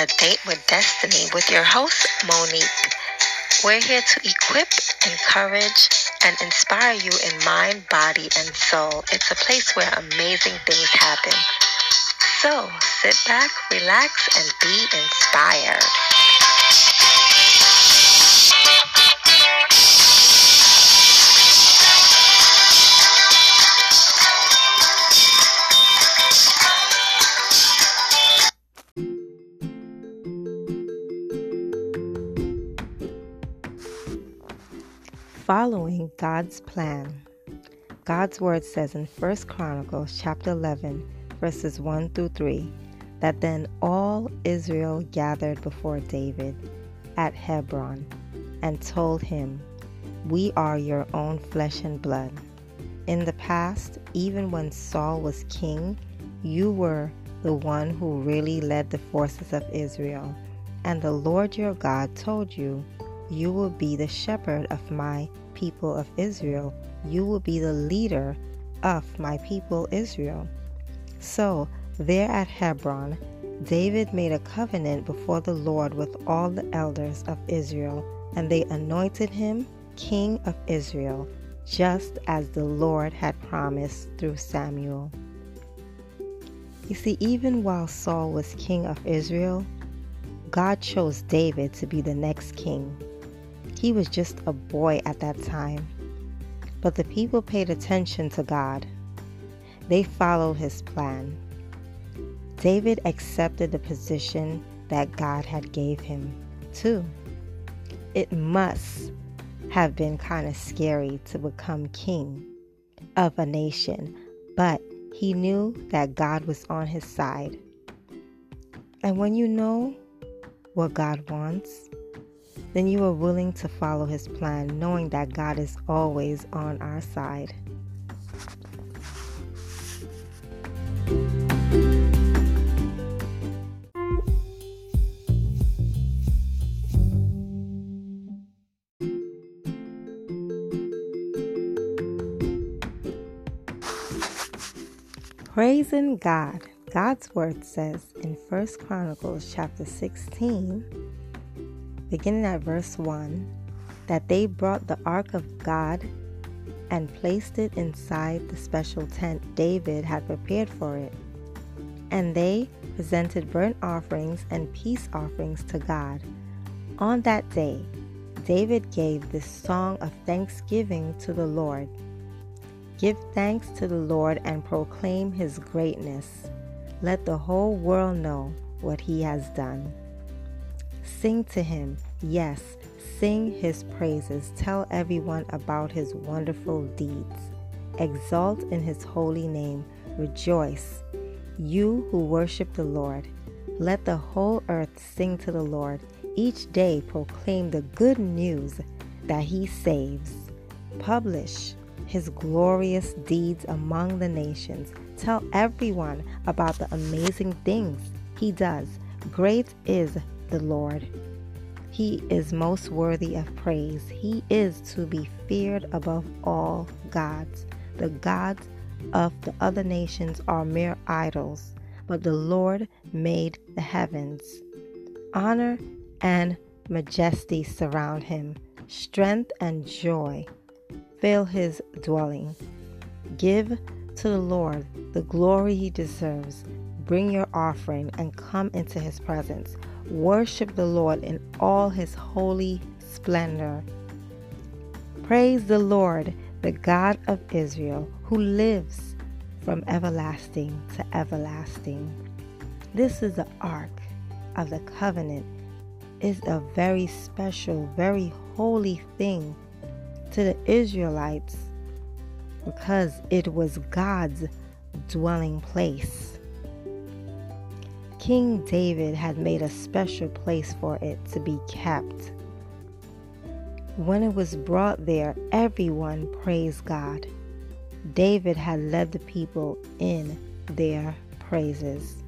A Date with Destiny with your host, Monique. We're here to equip, encourage, and inspire you in mind, body, and soul. It's a place where amazing things happen. So sit back, relax, and be inspired. Following God's plan. God's word says in 1 Chronicles chapter 11 verses 1 through 3 that then all Israel gathered before David at Hebron and told him, "We are your own flesh and blood. In the past, even when Saul was king, you were the one who really led the forces of Israel, and the Lord your God told you, you will be the shepherd of my people of Israel. You will be the leader of my people Israel. So, there at Hebron, David made a covenant before the Lord with all the elders of Israel, and they anointed him king of Israel, just as the Lord had promised through Samuel. You see, even while Saul was king of Israel, God chose David to be the next king. He was just a boy at that time. But the people paid attention to God. They followed his plan. David accepted the position that God had gave him, too. It must have been kind of scary to become king of a nation, but he knew that God was on his side. And when you know what God wants, then you are willing to follow His plan, knowing that God is always on our side. Praising God. God's word says in 1 Chronicles chapter 16 beginning at verse 1, that they brought the ark of God and placed it inside the special tent David had prepared for it. And they presented burnt offerings and peace offerings to God. On that day, David gave this song of thanksgiving to the Lord. Give thanks to the Lord and proclaim his greatness. Let the whole world know what he has done. Sing to him, yes, sing his praises. Tell everyone about his wonderful deeds. Exalt in his holy name. Rejoice, you who worship the Lord. Let the whole earth sing to the Lord. Each day proclaim the good news that he saves. Publish his glorious deeds among the nations. Tell everyone about the amazing things he does. Great is the Lord. He is most worthy of praise. He is to be feared above all gods. The gods of the other nations are mere idols, but the Lord made the heavens. Honor and majesty surround him, strength and joy fill his dwelling. Give to the Lord the glory he deserves. Bring your offering and come into his presence. Worship the Lord in all his holy splendor. Praise the Lord, the God of Israel, who lives from everlasting to everlasting. This is the ark of the covenant. Is a very special, very holy thing to the Israelites because it was God's dwelling place. King David had made a special place for it to be kept. When it was brought there, everyone praised God. David had led the people in their praises.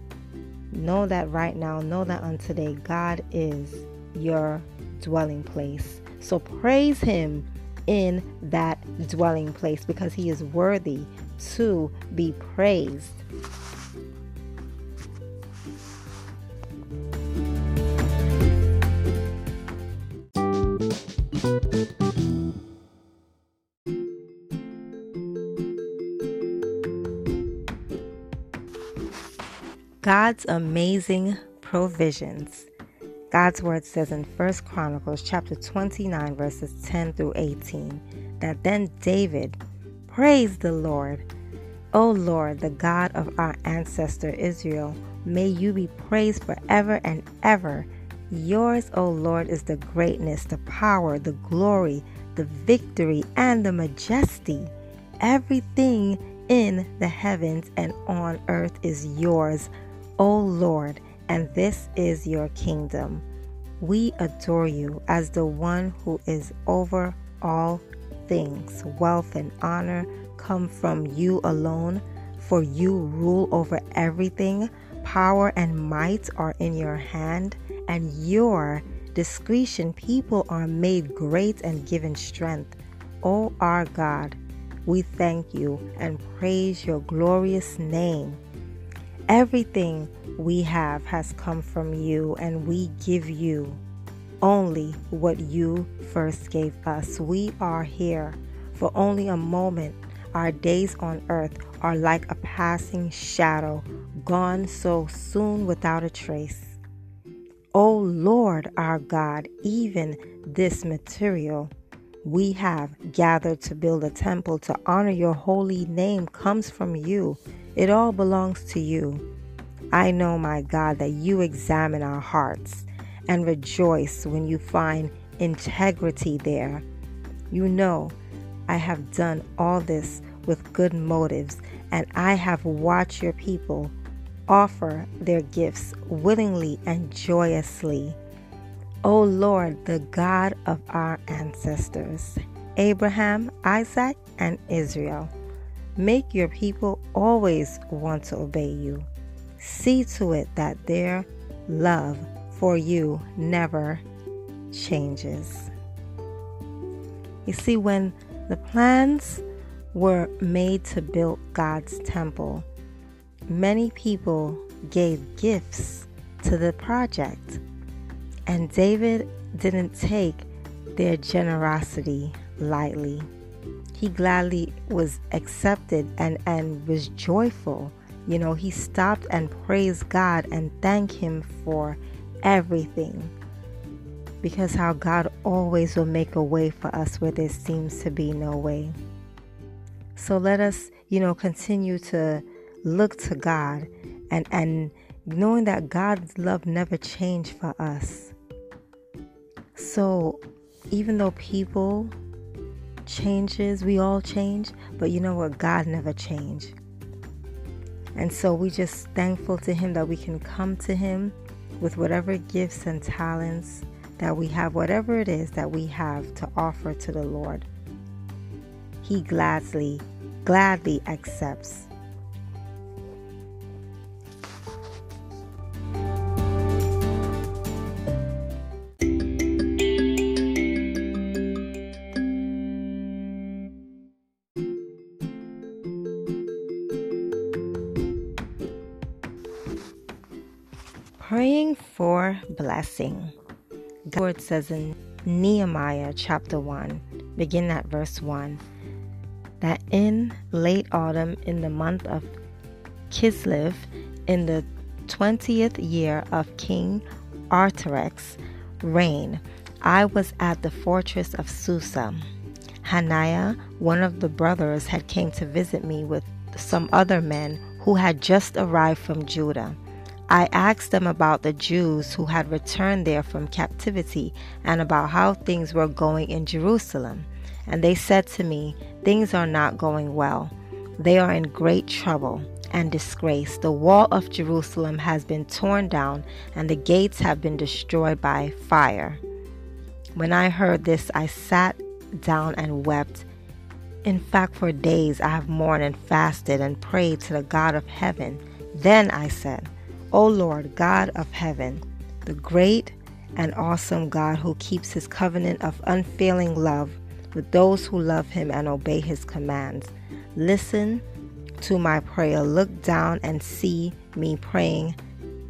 Know that right now, know that on today, God is your dwelling place. So praise Him in that dwelling place because He is worthy to be praised. God's amazing provisions. God's word says in 1 Chronicles chapter 29 verses 10 through 18 that then David praised the Lord. O Lord, the God of our ancestor Israel, may you be praised forever and ever. Yours, O Lord, is the greatness, the power, the glory, the victory, and the majesty. Everything in the heavens and on earth is yours, O Lord, and this is your kingdom. We adore you as the one who is over all things. Wealth and honor come from you alone, for you rule over everything. Power and might are in your hand, and your discretion people are made great and given strength. O our God, we thank you and praise your glorious name. Everything we have has come from you, and we give you only what you first gave us. We are here for only a moment. Our days on earth are like a passing shadow, gone so soon without a trace. O Lord our God, even this material we have gathered to build a temple to honor your holy name comes from you. It all belongs to you. I know, my God, that you examine our hearts and rejoice when you find integrity there. You know, I have done all this with good motives, and I have watched your people offer their gifts willingly and joyously. O Lord, the God of our ancestors, Abraham, Isaac, and Israel, make your people always want to obey you. See to it that their love for you never changes. You see, when the plans were made to build God's temple, many people gave gifts to the project, and David didn't take their generosity lightly. He gladly was accepted and, and was joyful. You know, he stopped and praised God and thanked Him for everything. Because how God always will make a way for us where there seems to be no way. So let us, you know, continue to look to God and and knowing that God's love never changed for us. So even though people changes, we all change, but you know what? God never changed. And so we just thankful to him that we can come to him with whatever gifts and talents that we have, whatever it is that we have to offer to the Lord. He gladly, gladly accepts. Praying for blessing. Word says in Nehemiah chapter 1, begin at verse 1, that in late autumn, in the month of Kislev, in the 20th year of King Artaxerxes' reign, I was at the fortress of Susa. Hananiah, one of the brothers, had came to visit me with some other men who had just arrived from Judah. I asked them about the Jews who had returned there from captivity and about how things were going in Jerusalem. And they said to me, Things are not going well. They are in great trouble and disgrace. The wall of Jerusalem has been torn down, and the gates have been destroyed by fire. When I heard this, I sat down and wept. In fact, for days I have mourned and fasted and prayed to the God of heaven. Then I said, O Lord, God of heaven, the great and awesome God who keeps his covenant of unfailing love with those who love him and obey his commands. Listen to my prayer. Look down and see me praying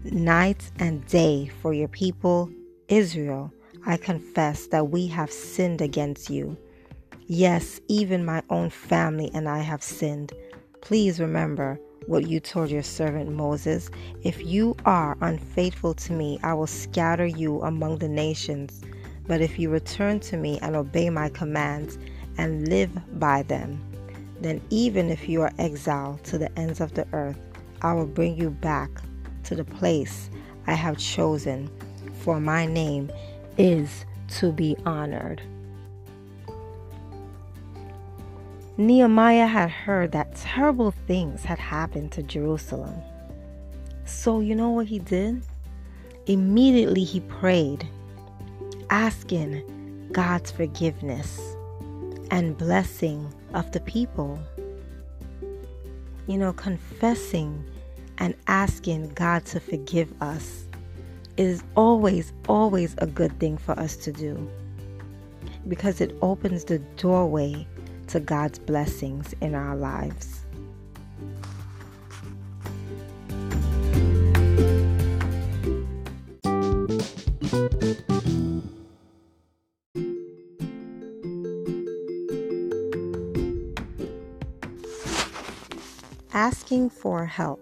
night and day for your people, Israel. I confess that we have sinned against you. Yes, even my own family and I have sinned. Please remember what you told your servant Moses. If you are unfaithful to me, I will scatter you among the nations. But if you return to me and obey my commands and live by them, then even if you are exiled to the ends of the earth, I will bring you back to the place I have chosen, for my name is to be honored. Nehemiah had heard that terrible things had happened to Jerusalem. So, you know what he did? Immediately he prayed, asking God's forgiveness and blessing of the people. You know, confessing and asking God to forgive us is always, always a good thing for us to do because it opens the doorway to God's blessings in our lives. Asking for help.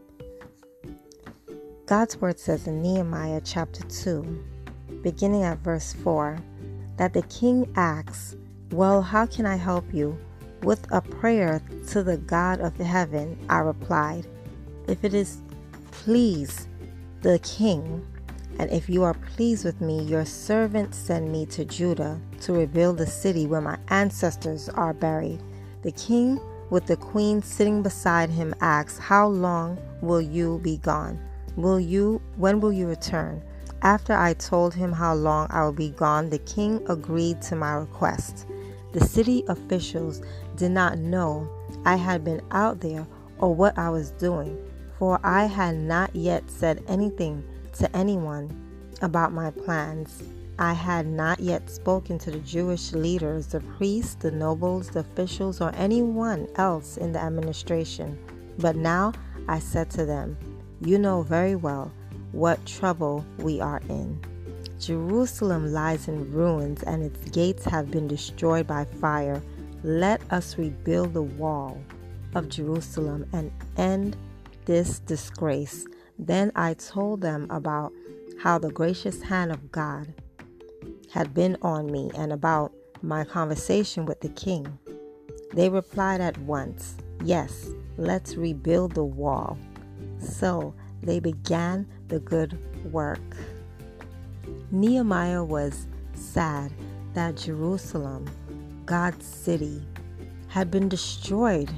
God's word says in Nehemiah chapter 2, beginning at verse 4, that the king asks, Well, how can I help you? With a prayer to the God of heaven, I replied, If it is please the king, and if you are pleased with me, your servant send me to Judah to rebuild the city where my ancestors are buried. The king, with the queen sitting beside him, asks, How long will you be gone? Will you, when will you return? After I told him how long I would be gone, the king agreed to my request. The city officials did not know I had been out there or what I was doing, for I had not yet said anything to anyone about my plans. I had not yet spoken to the Jewish leaders, the priests, the nobles, the officials, or anyone else in the administration. But now I said to them, you know very well what trouble we are in. Jerusalem lies in ruins and its gates have been destroyed by fire. Let us rebuild the wall of Jerusalem and end this disgrace. Then I told them about how the gracious hand of God had been on me and about my conversation with the king. They replied at once, Yes, let's rebuild the wall. So they began the good work. Nehemiah was sad that Jerusalem, God's city, had been destroyed.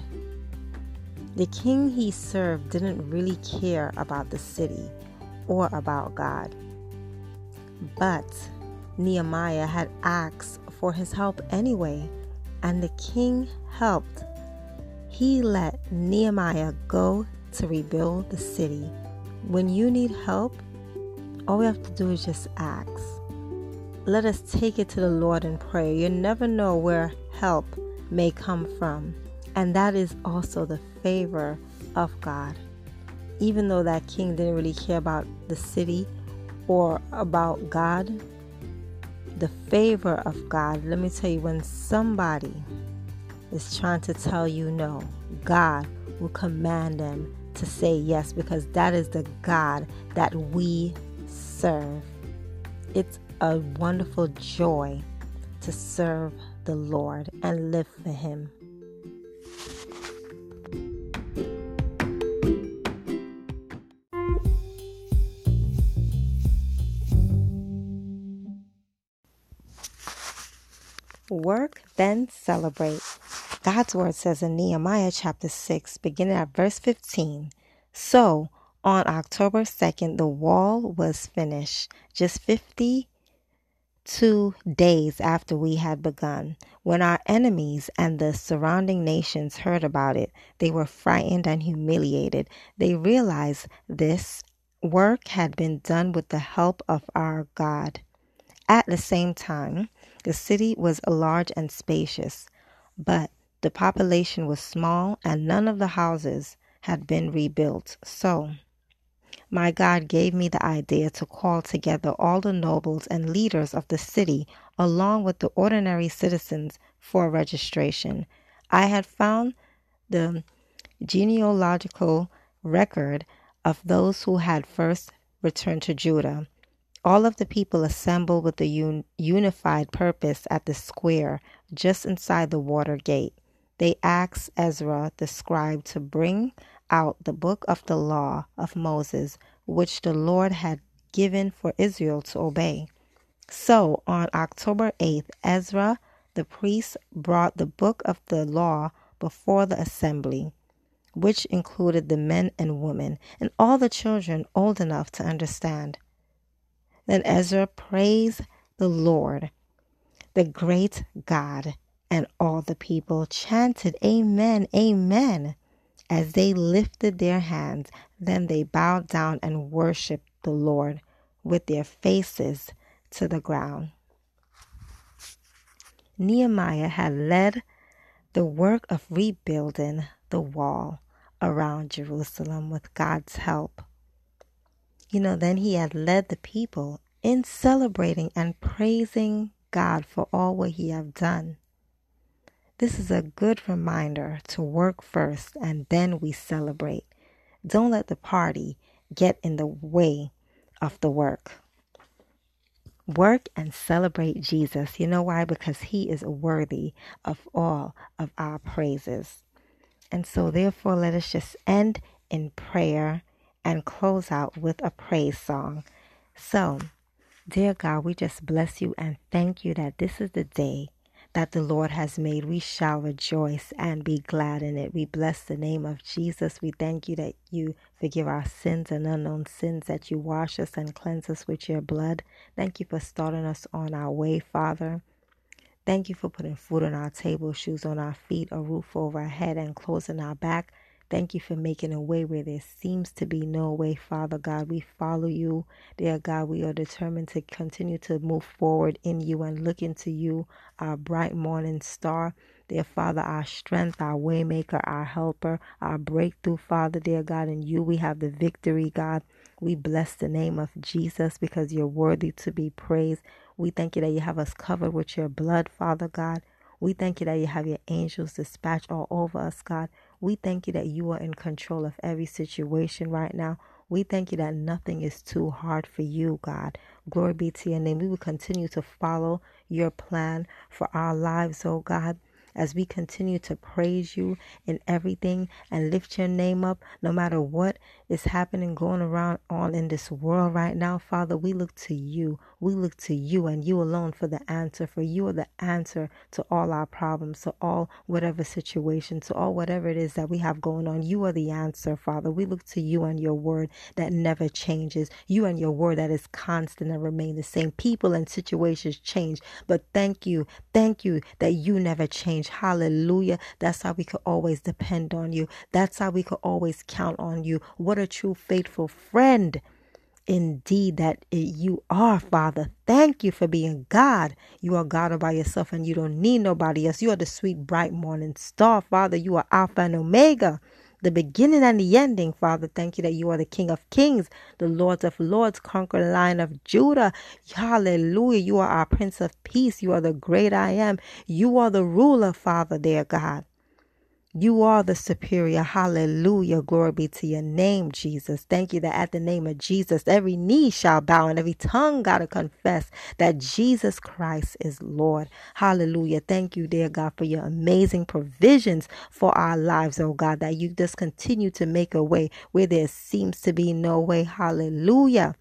The king he served didn't really care about the city or about God. But Nehemiah had asked for his help anyway, and the king helped. He let Nehemiah go to rebuild the city. When you need help, all we have to do is just ask. Let us take it to the Lord in prayer. You never know where help may come from. And that is also the favor of God. Even though that king didn't really care about the city or about God, the favor of God, let me tell you, when somebody is trying to tell you no, God will command them to say yes because that is the God that we serve. It's a wonderful joy to serve the Lord and live for Him. Work, then celebrate. God's word says in Nehemiah chapter 6, beginning at verse 15 So, on October 2nd, the wall was finished, just 52 days after we had begun. When our enemies and the surrounding nations heard about it, they were frightened and humiliated. They realized this work had been done with the help of our God. At the same time, the city was large and spacious, but the population was small and none of the houses had been rebuilt. So, my God gave me the idea to call together all the nobles and leaders of the city along with the ordinary citizens for registration. I had found the genealogical record of those who had first returned to Judah. All of the people assembled with a un- unified purpose at the square just inside the water gate. They asked Ezra the scribe to bring out the book of the law of Moses, which the Lord had given for Israel to obey. So on October 8th, Ezra the priest brought the book of the law before the assembly, which included the men and women and all the children old enough to understand. Then Ezra praised the Lord, the great God, and all the people chanted, Amen, Amen, as they lifted their hands. Then they bowed down and worshiped the Lord with their faces to the ground. Nehemiah had led the work of rebuilding the wall around Jerusalem with God's help. You know, then he had led the people in celebrating and praising God for all what he had done. This is a good reminder to work first and then we celebrate. Don't let the party get in the way of the work. Work and celebrate Jesus. You know why? Because he is worthy of all of our praises. And so, therefore, let us just end in prayer and close out with a praise song. So, dear God, we just bless you and thank you that this is the day that the Lord has made. We shall rejoice and be glad in it. We bless the name of Jesus. We thank you that you forgive our sins and unknown sins, that you wash us and cleanse us with your blood. Thank you for starting us on our way, Father. Thank you for putting food on our table, shoes on our feet, a roof over our head, and clothes on our back. Thank you for making a way where there seems to be no way, Father God. We follow you, dear God. We are determined to continue to move forward in you and look into you, our bright morning star. Dear Father, our strength, our waymaker, our helper, our breakthrough, Father, dear God. In you we have the victory, God. We bless the name of Jesus because you're worthy to be praised. We thank you that you have us covered with your blood, Father God. We thank you that you have your angels dispatched all over us, God. We thank you that you are in control of every situation right now. We thank you that nothing is too hard for you, God. Glory be to your name. We will continue to follow your plan for our lives, oh God as we continue to praise you in everything and lift your name up, no matter what is happening, going around on in this world right now, Father, we look to you. We look to you and you alone for the answer, for you are the answer to all our problems, to all whatever situation, to all whatever it is that we have going on. You are the answer, Father. We look to you and your word that never changes, you and your word that is constant and remain the same. People and situations change, but thank you, thank you that you never change. Hallelujah. That's how we could always depend on you. That's how we could always count on you. What a true, faithful friend indeed that you are, Father. Thank you for being God. You are God all by yourself and you don't need nobody else. You are the sweet, bright morning star, Father. You are Alpha and Omega the beginning and the ending, Father. Thank you that you are the King of Kings, the Lord of Lords, conquering Lion of Judah. Hallelujah. You are our Prince of Peace. You are the great I am. You are the ruler, Father, dear God. You are the superior. Hallelujah. Glory be to your name, Jesus. Thank you that at the name of Jesus, every knee shall bow and every tongue got to confess that Jesus Christ is Lord. Hallelujah. Thank you, dear God, for your amazing provisions for our lives, oh God, that you just continue to make a way where there seems to be no way. Hallelujah.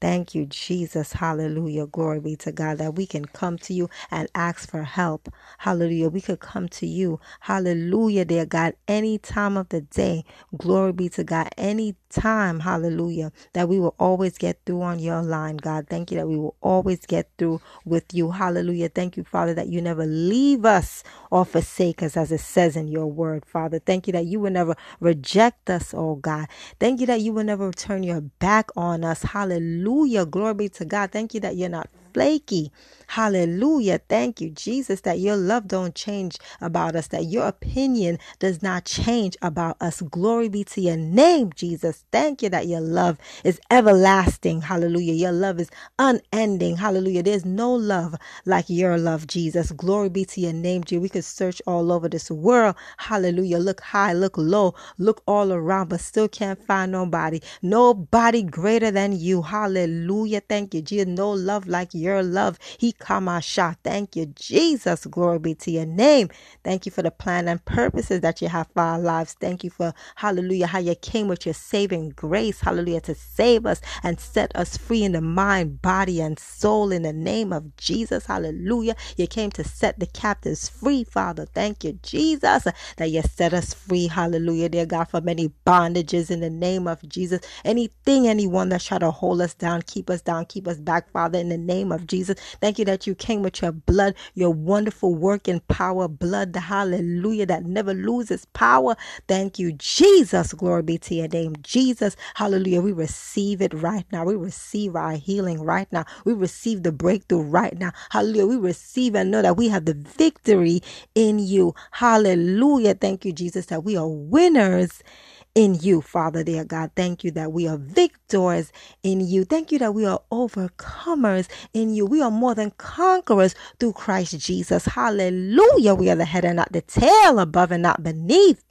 Thank you, Jesus. Hallelujah. Glory be to God that we can come to you and ask for help. Hallelujah. We could come to you. Hallelujah, dear God, any time of the day. Glory be to God. Any time, hallelujah, that we will always get through on your line, God. Thank you that we will always get through with you. Hallelujah. Thank you, Father, that you never leave us or forsake us, as it says in your word, Father. Thank you that you will never reject us, oh God. Thank you that you will never turn your back on us. Hallelujah. Glory be to God. Thank you that you're not flaky. Hallelujah. Thank you, Jesus, that your love don't change about us, that your opinion does not change about us. Glory be to your name, Jesus. Thank you that your love is everlasting. Hallelujah. Your love is unending. Hallelujah. There's no love like your love, Jesus. Glory be to your name, Jesus. We could search all over this world. Hallelujah. Look high, look low, look all around, but still can't find nobody. Nobody greater than you. Hallelujah. Thank you, Jesus. No love like your love. He Kamasha. Thank you, Jesus. Glory be to your name. Thank you for the plan and purposes that you have for our lives. Thank you for, hallelujah, how you came with your saving grace, hallelujah, to save us and set us free in the mind, body, and soul in the name of Jesus. Hallelujah. You came to set the captives free, Father. Thank you, Jesus, that you set us free. Hallelujah, dear God, from any bondages in the name of Jesus. Anything, anyone that try to hold us down, keep us down, keep us back, Father, in the name of Jesus. Thank you that you came with your blood, your wonderful working power, blood, the hallelujah, that never loses power. Thank you, Jesus. Glory be to your name, Jesus. Hallelujah. We receive it right now. We receive our healing right now. We receive the breakthrough right now. Hallelujah. We receive and know that we have the victory in you. Hallelujah. Thank you, Jesus, that we are winners in you, Father, dear God. Thank you that we are victors in you. Thank you that we are overcomers in you. We are more than conquerors through Christ Jesus. Hallelujah. We are the head and not the tail, above and not beneath.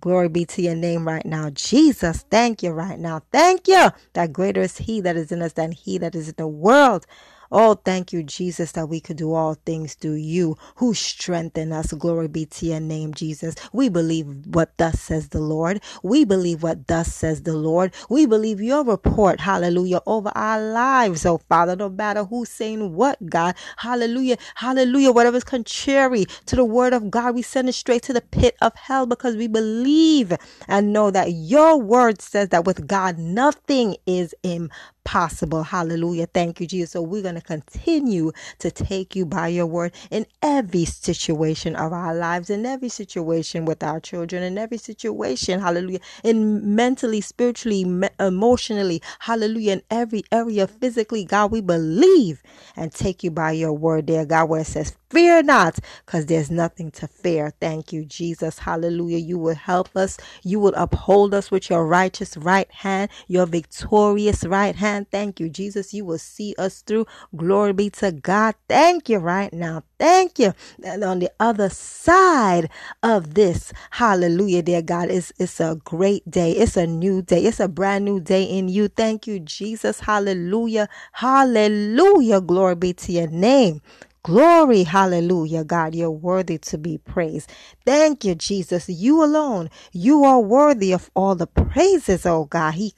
Glory be to your name right now. Jesus, thank you right now. Thank you that greater is he that is in us than he that is in the world. Oh, thank you, Jesus, that we could do all things through you who strengthen us. Glory be to your name, Jesus. We believe what thus says the Lord. We believe what thus says the Lord. We believe your report, hallelujah, over our lives, oh Father, no matter who's saying what, God. Hallelujah, hallelujah. Whatever's contrary to the word of God, we send it straight to the pit of hell because we believe and know that your word says that with God nothing is impossible possible. Hallelujah. Thank you, Jesus. So we're going to continue to take you by your word in every situation of our lives, in every situation with our children, in every situation. Hallelujah. In mentally, spiritually, emotionally. Hallelujah. In every area, physically, God, we believe and take you by your word, dear God, where it says, Fear not, because there's nothing to fear. Thank you, Jesus. Hallelujah. You will help us. You will uphold us with your righteous right hand, your victorious right hand. Thank you, Jesus. You will see us through. Glory be to God. Thank you right now. Thank you. And on the other side of this, hallelujah, dear God, it's, it's a great day. It's a new day. It's a brand new day in you. Thank you, Jesus. Hallelujah. Hallelujah. Glory be to your name. Glory, hallelujah, God, you're worthy to be praised. Thank you, Jesus. You alone, you are worthy of all the praises, oh God. He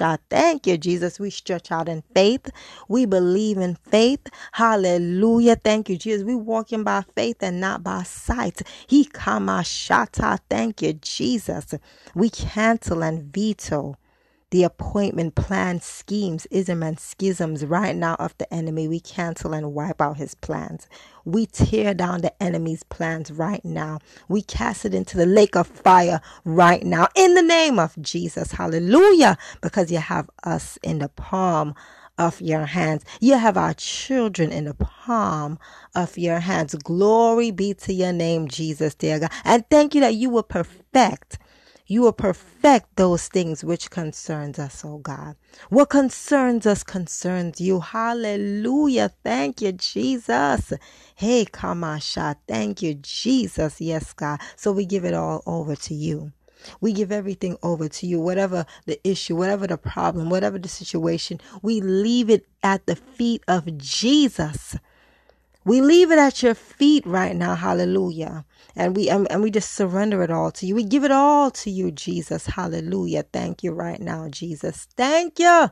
out. Thank you, Jesus. We stretch out in faith. We believe in faith. Hallelujah. Thank you, Jesus. We walking by faith and not by sight. He out. Thank you, Jesus. We cancel and veto the appointment plans, schemes, ism, and schisms right now of the enemy. We cancel and wipe out his plans. We tear down the enemy's plans right now. We cast it into the lake of fire right now in the name of Jesus. Hallelujah. Because you have us in the palm of your hands. You have our children in the palm of your hands. Glory be to your name, Jesus, dear God. And thank you that you will perfect you will perfect those things which concerns us, oh God. What concerns us concerns you. Hallelujah. Thank you, Jesus. Hey, Kamasha. Thank you, Jesus. Yes, God. So we give it all over to you. We give everything over to you, whatever the issue, whatever the problem, whatever the situation, we leave it at the feet of Jesus. We leave it at your feet right now. Hallelujah. And we and, and we just surrender it all to you. We give it all to you, Jesus. Hallelujah. Thank you right now, Jesus. Thank you.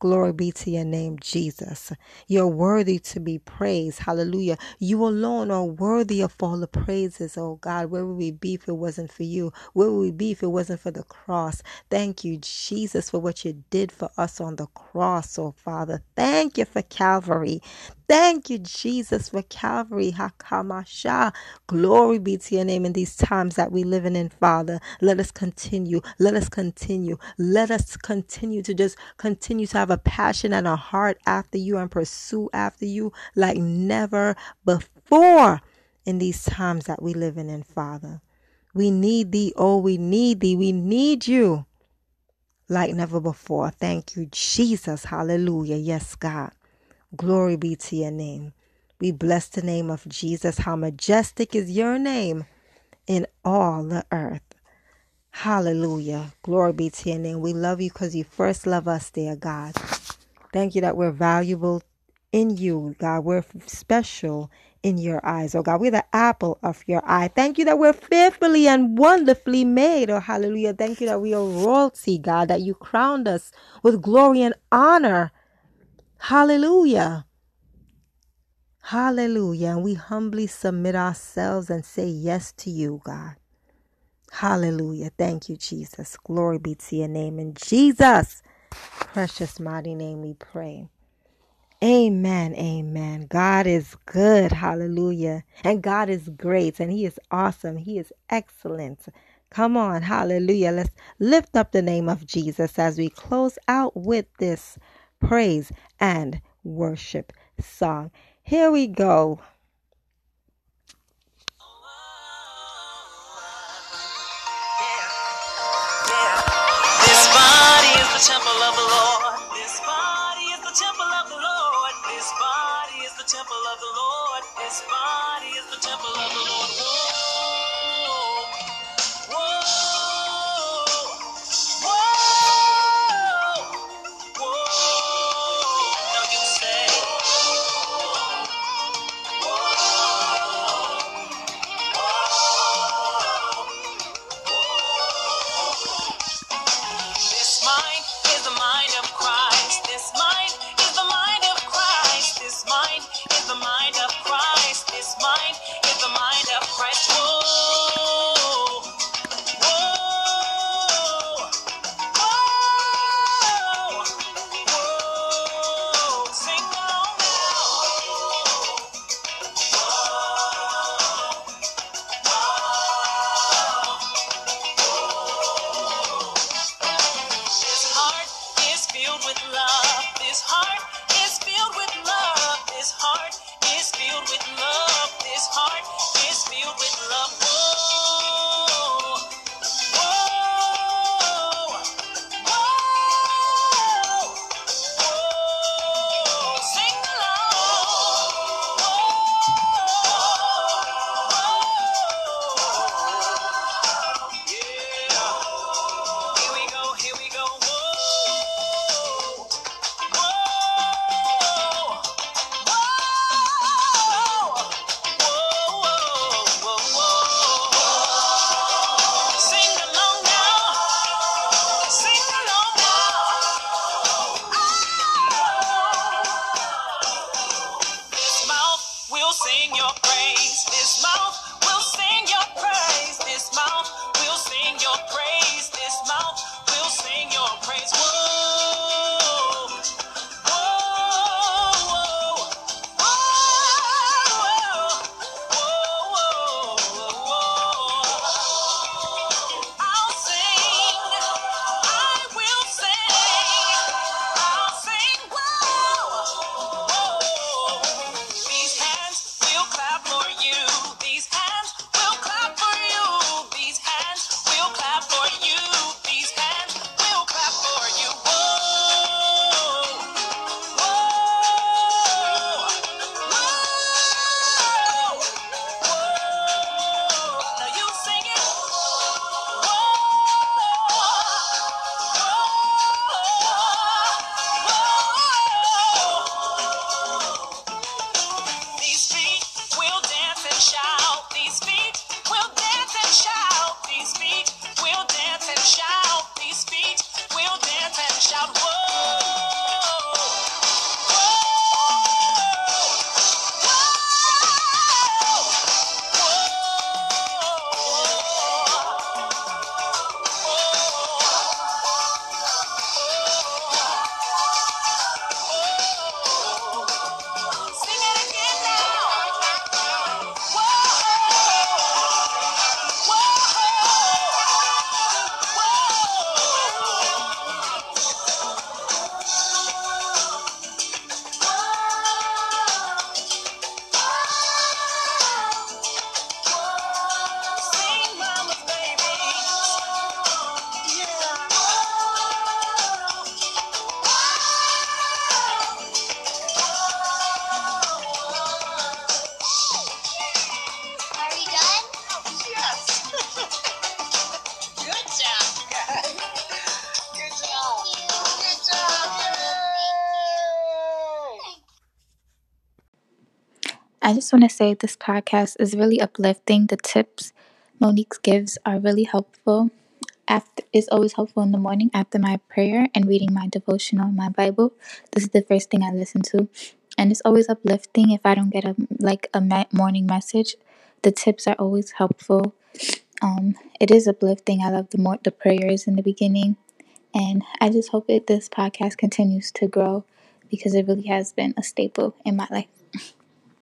Glory be to your name, Jesus. You're worthy to be praised. Hallelujah. You alone are worthy of all the praises, oh God. Where would we be if it wasn't for you? Where would we be if it wasn't for the cross? Thank you, Jesus, for what you did for us on the cross, oh Father. Thank you for Calvary. Thank you, Jesus, for Calvary. Hakamasha. Glory be to your name in these times that we live in, Father. Let us continue. Let us continue. Let us continue to just continue to have a passion and a heart after you and pursue after you like never before in these times that we live in, Father. We need thee. Oh, we need thee. We need you like never before. Thank you, Jesus. Hallelujah. Yes, God. Glory be to your name. We bless the name of Jesus. How majestic is your name in all the earth. Hallelujah. Glory be to your name. We love you because you first love us, dear God. Thank you that we're valuable in you, God. We're special in your eyes, oh God. We're the apple of your eye. Thank you that we're fearfully and wonderfully made, oh hallelujah. Thank you that we are royalty, God, that you crowned us with glory and honor. Hallelujah. Hallelujah. And we humbly submit ourselves and say yes to you, God. Hallelujah. Thank you, Jesus. Glory be to your name. In Jesus' precious mighty name we pray. Amen. Amen. God is good. Hallelujah. And God is great and He is awesome. He is excellent. Come on. Hallelujah. Let's lift up the name of Jesus as we close out with this praise and worship song. Here we go. Lord. I just want to say this podcast is really uplifting. The tips Monique gives are really helpful. After it's always helpful in the morning after my prayer and reading my devotional my Bible. This is the first thing I listen to, and it's always uplifting. If I don't get a like a morning message, the tips are always helpful. Um, it is uplifting. I love the more the prayers in the beginning, and I just hope that this podcast continues to grow because it really has been a staple in my life.